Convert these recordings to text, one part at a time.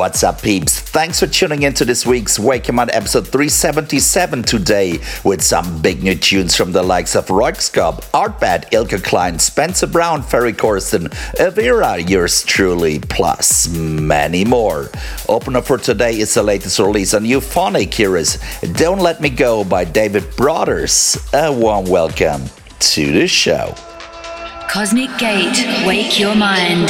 What's up, peeps? Thanks for tuning in to this week's Wake Your Mind episode 377 today with some big new tunes from the likes of Röyksopp, Artbat, Eelke Kleijn, Spencer Brown, Ferry Corsten, Avira, yours truly, plus many more. Opener for today is the latest release on Euphonic. Here is Don't Let Me Go by David Brothers. A warm welcome to the show. Cosmic Gate. Wake your mind.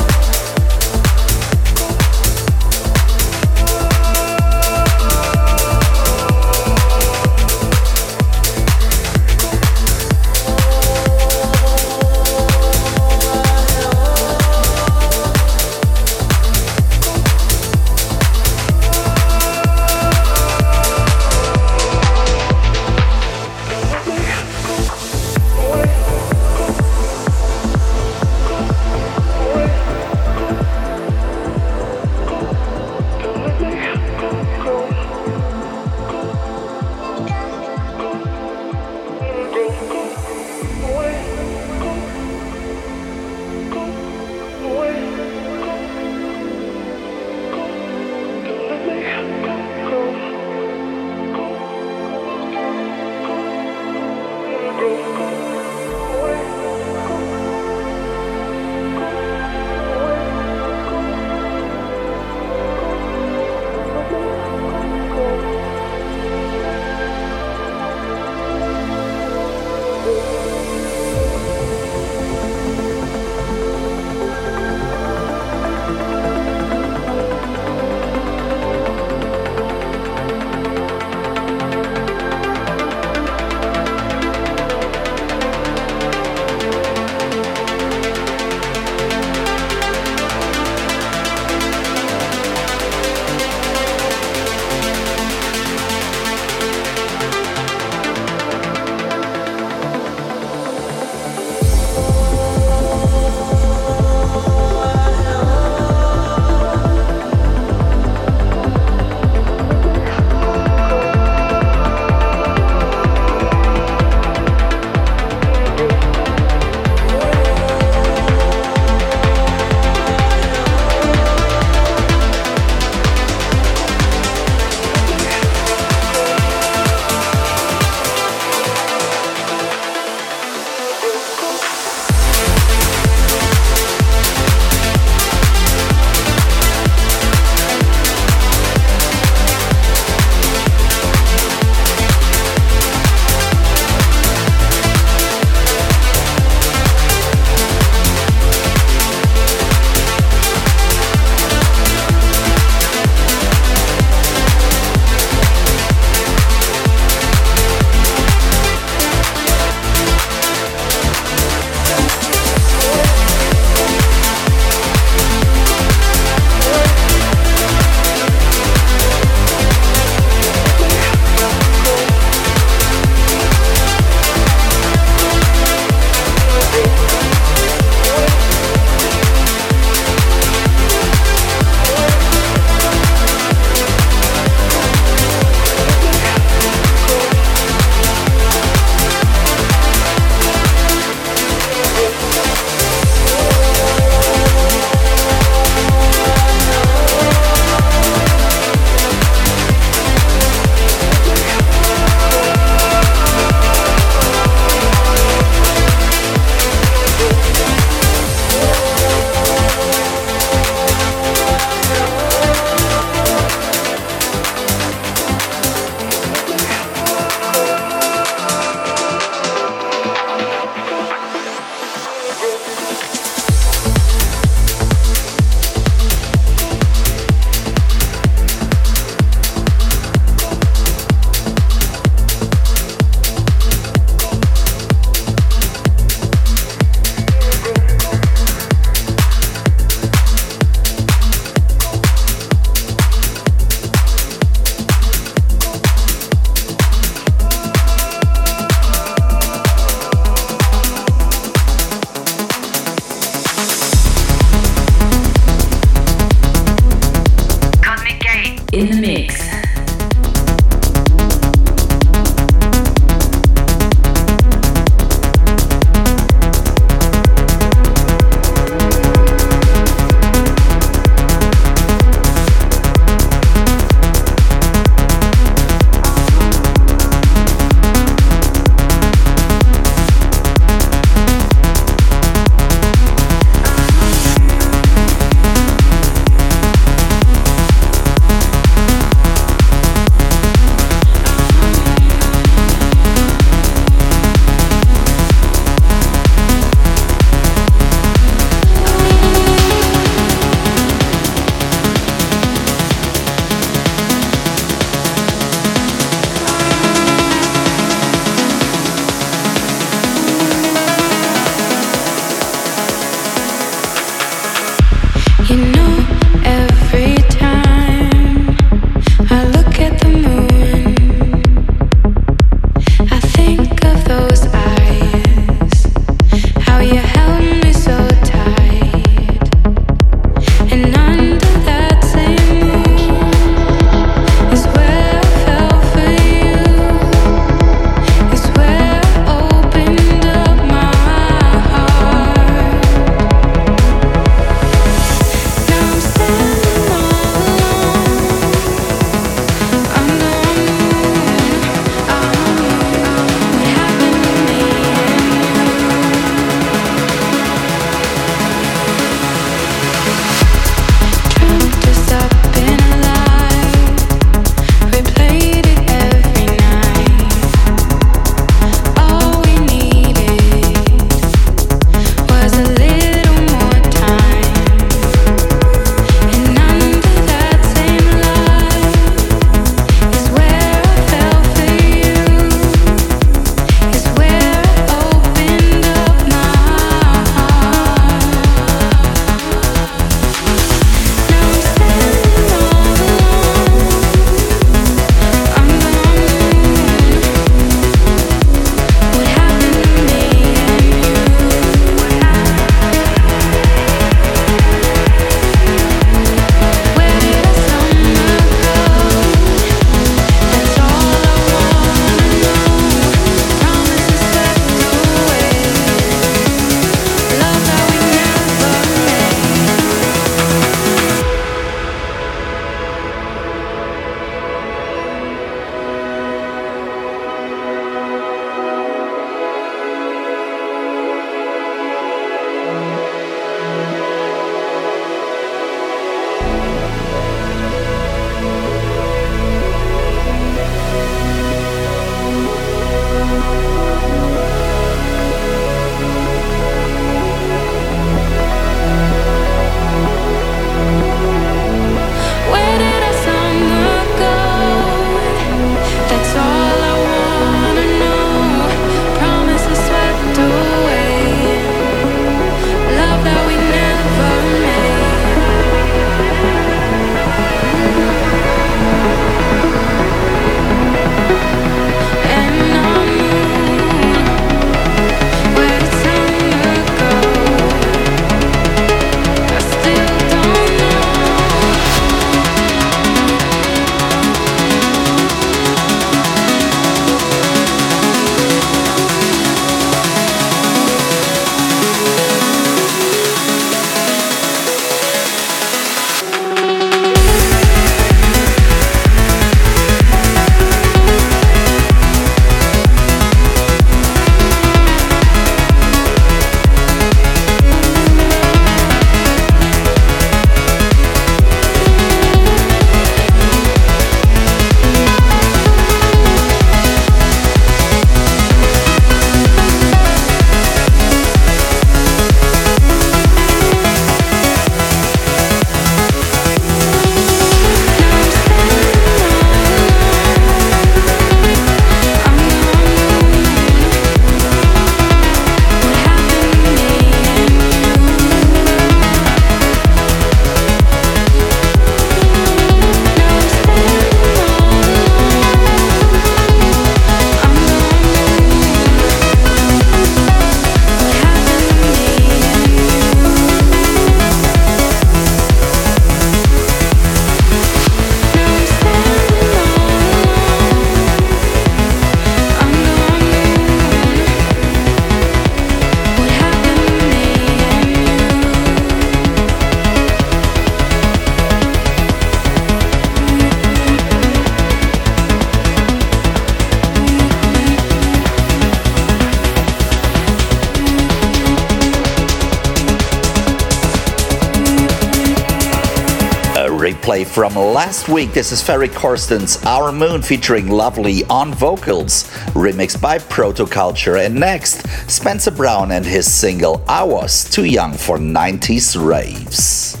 Replay from last week. This is Ferry Corsten's Our Moon featuring Lovely on vocals, remixed by Protoculture. And next, Spencer Brown and his single I Was Too Young for 90s Raves.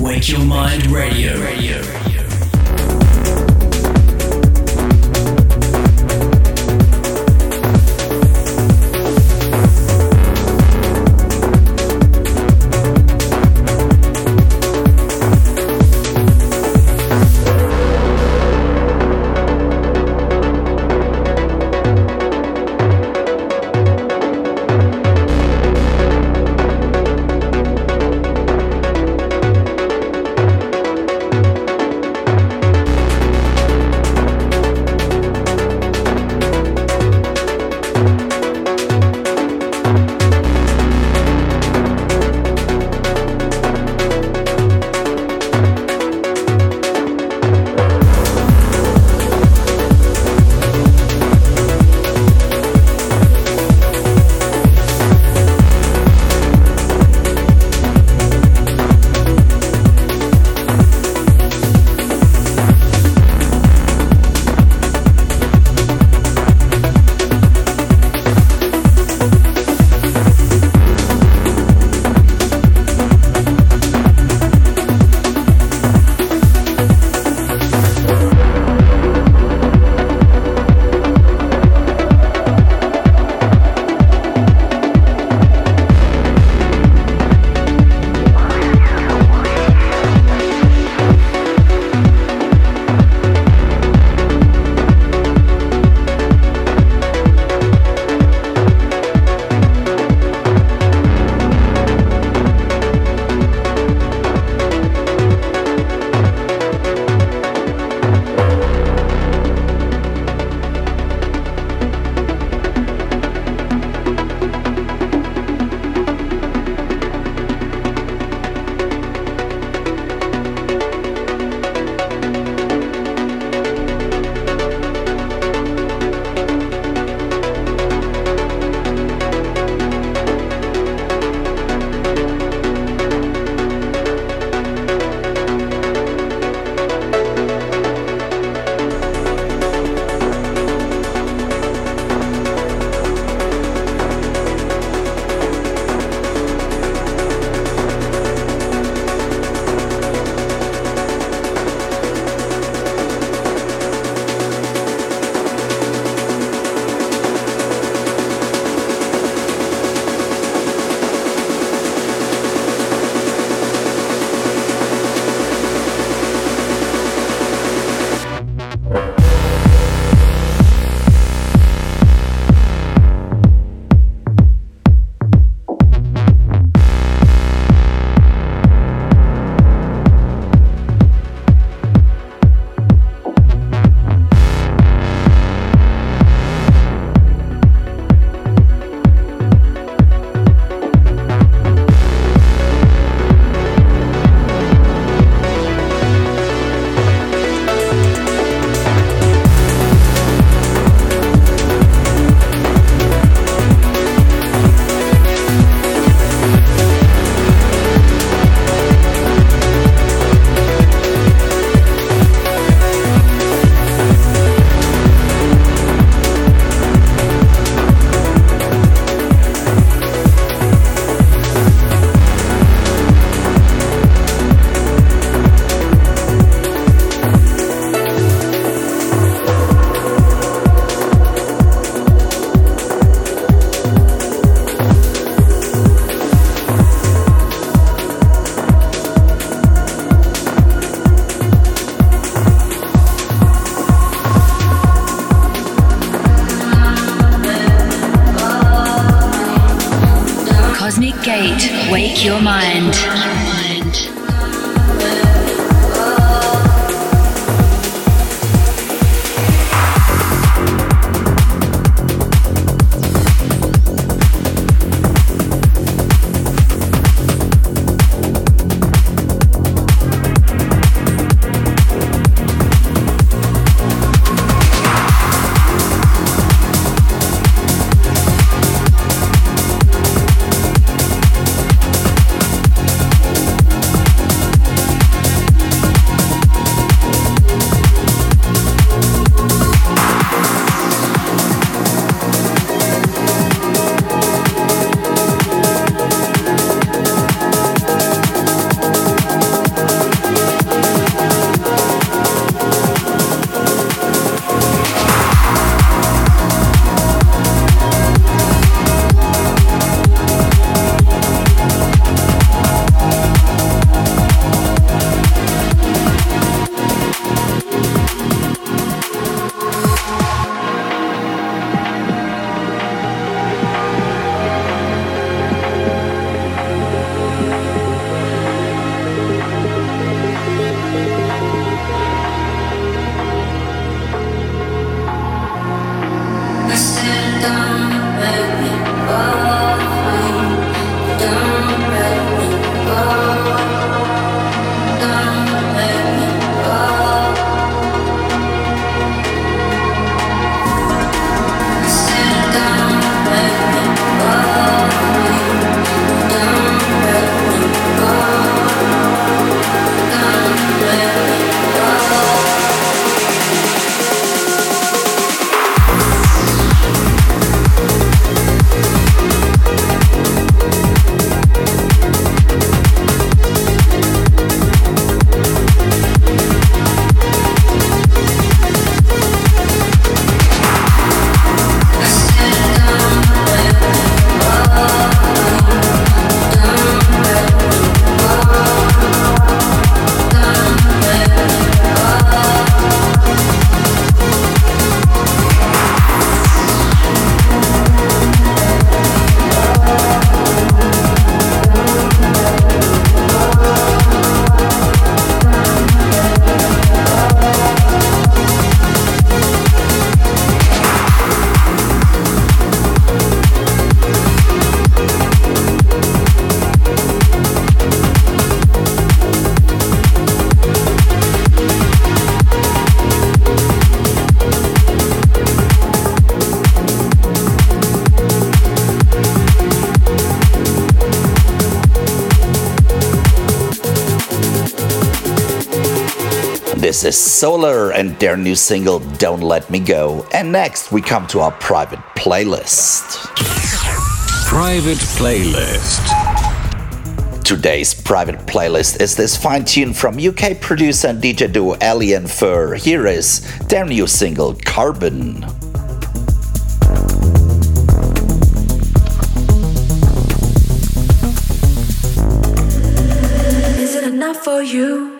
Wake Your Mind Radio. Radio. This is Solar and their new single Don't Let Me Go. And next we come to our private playlist. Private playlist. Today's private playlist is this fine tune from UK producer and DJ duo Alien Fur. Here is their new single Carbon. for you.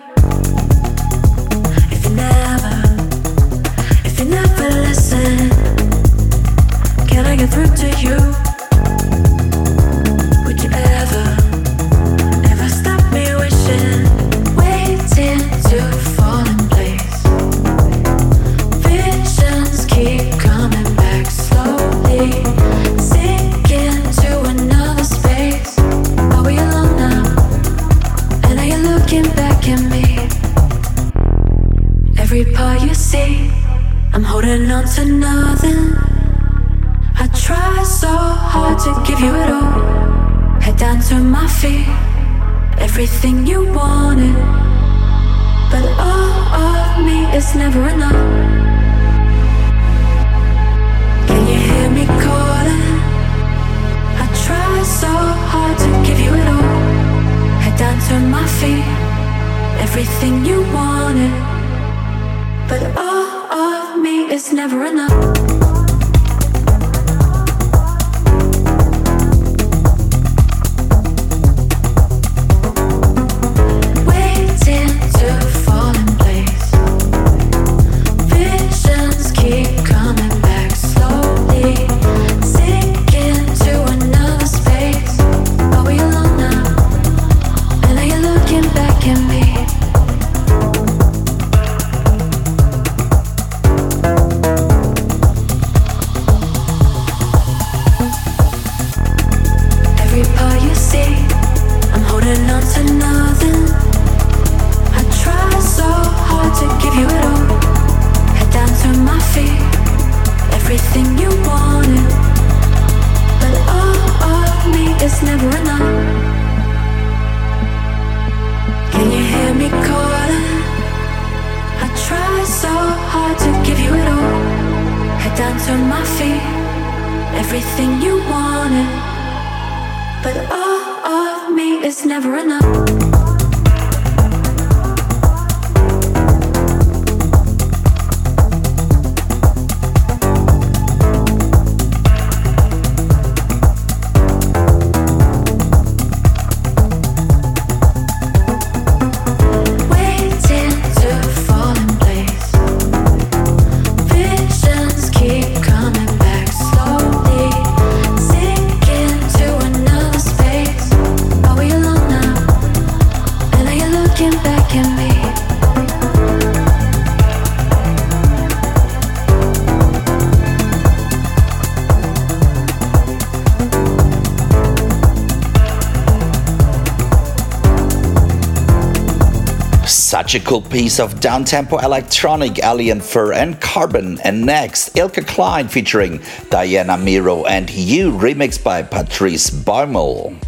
magical piece of downtempo electronic Alien Fur and Carbon. And next, Eelke Kleijn featuring Diana Miro and You remixed by Patrice Baumel.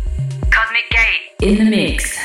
Cosmic Gate in the mix.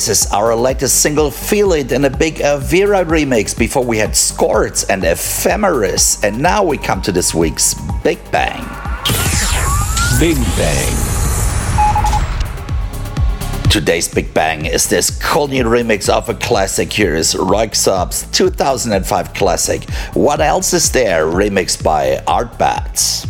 This is our latest single, Feel It, in a big uh, Vera remix. Before we had Scorts and Ephemeris, and now we come to this week's Big Bang. Big Bang. Today's Big Bang is this cool new remix of a classic. Here is Röyksopp's 2005 classic. What else is there? Remixed by Artbats.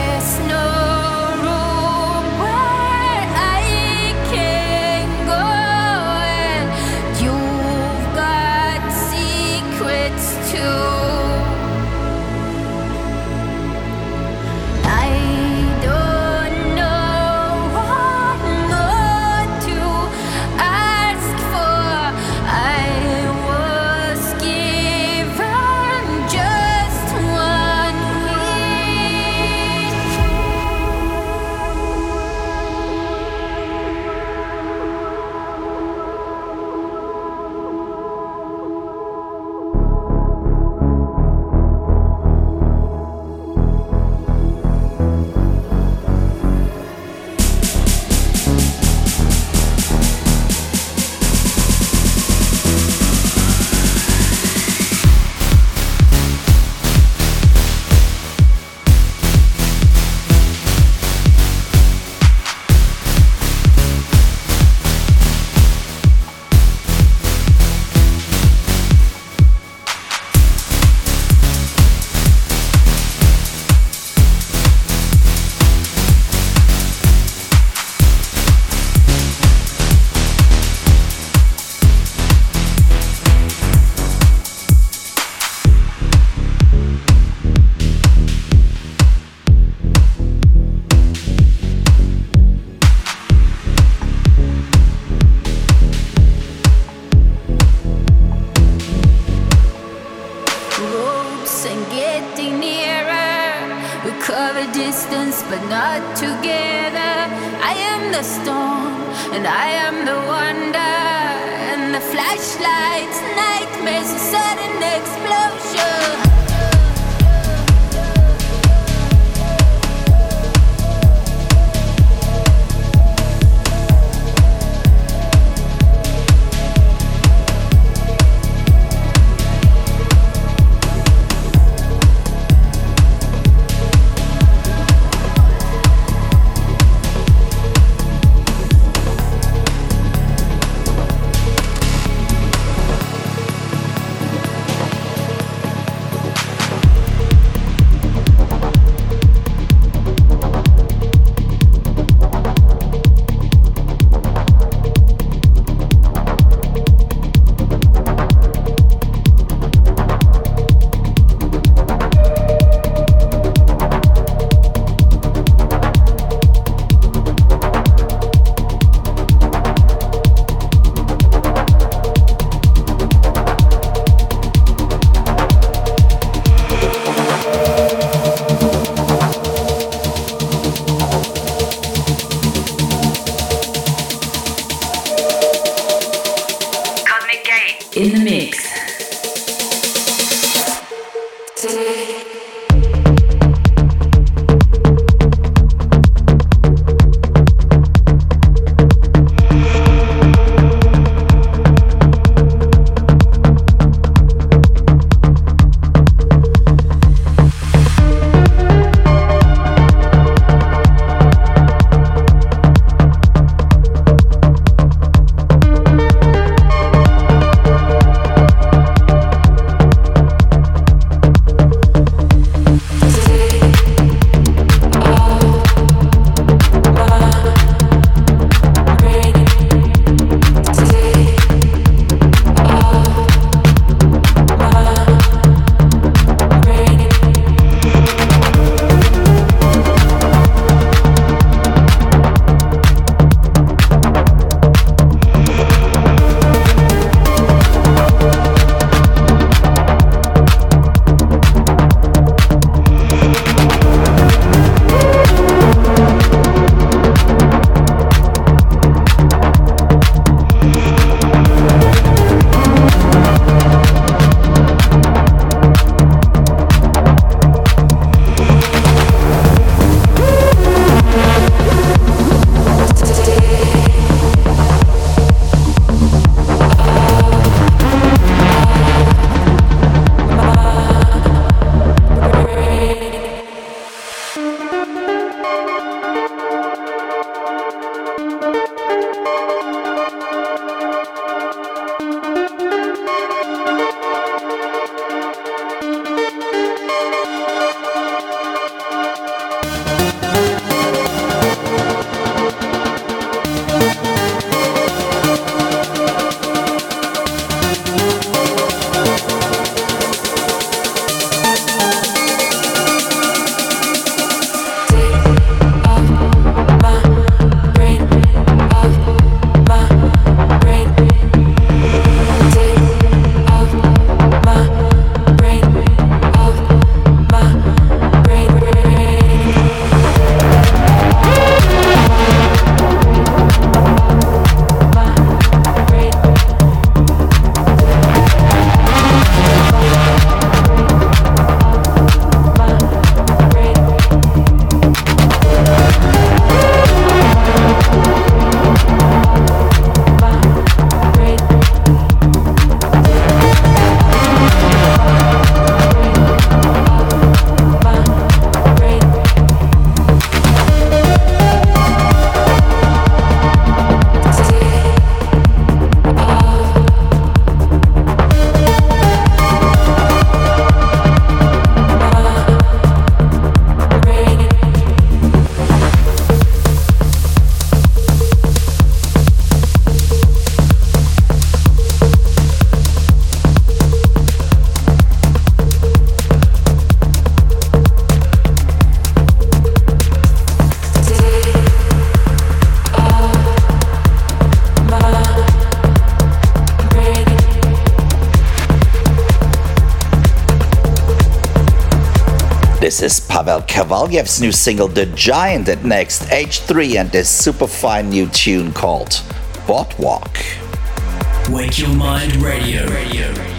This is Pavel Khvaleev's new single The Giant at next H3 and this super fine new tune called Boardwalk. Wake Your Mind Radio. Radio.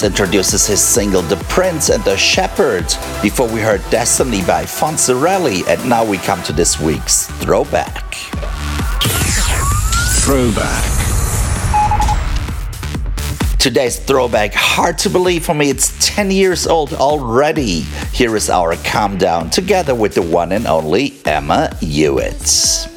Evans introduces his single The Prince and the Shepherd. Before we heard Destiny by Fonzerelli, and now we come to this week's throwback. Throwback. Today's throwback, hard to believe for me, it's 10 years old already. Here is our calm down together with the one and only Emma Hewitt.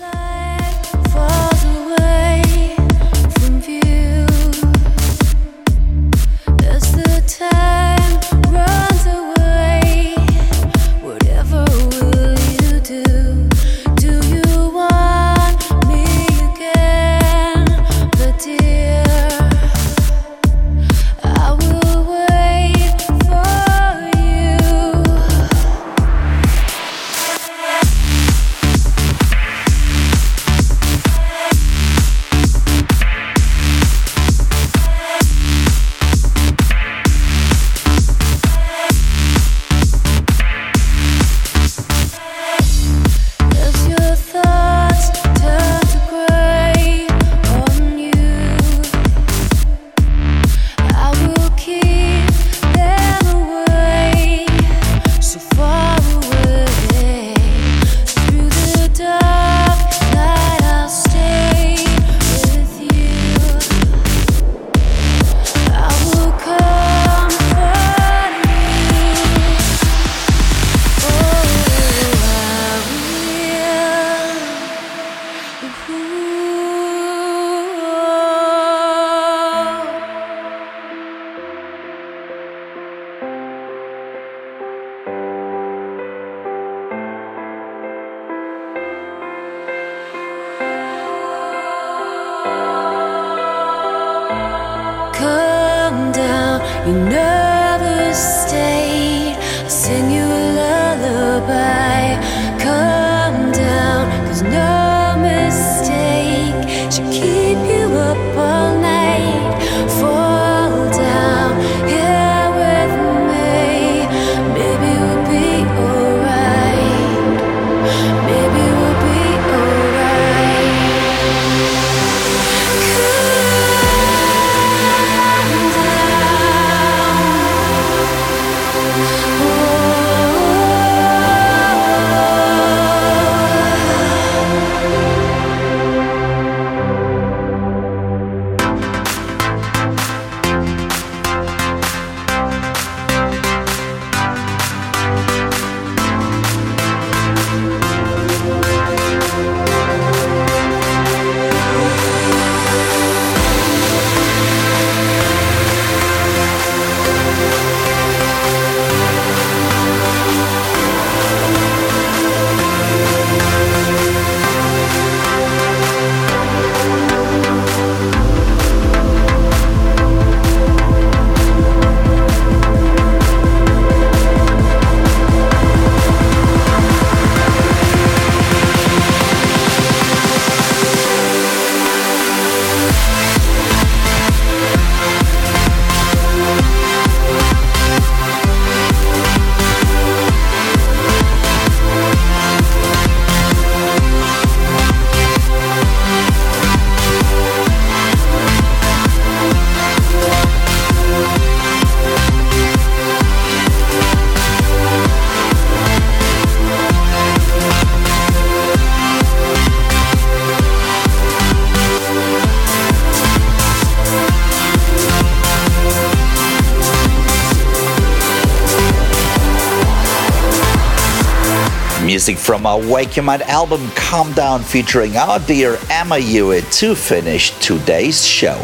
From our Wake Your Mind album Calm Down featuring our dear Emma Hewitt to finish today's show.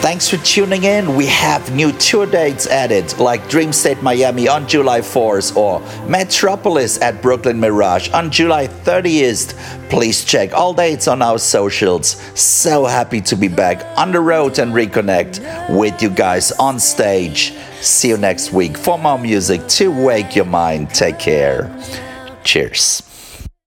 Thanks for tuning in. We have new tour dates added, like Dreamstate Miami on July 4th or Metropolis at Brooklyn Mirage on July 30th. Please check all dates on our socials. So happy to be back on the road and reconnect with you guys on stage. See you next week for more music to wake your mind. Take care. Cheers.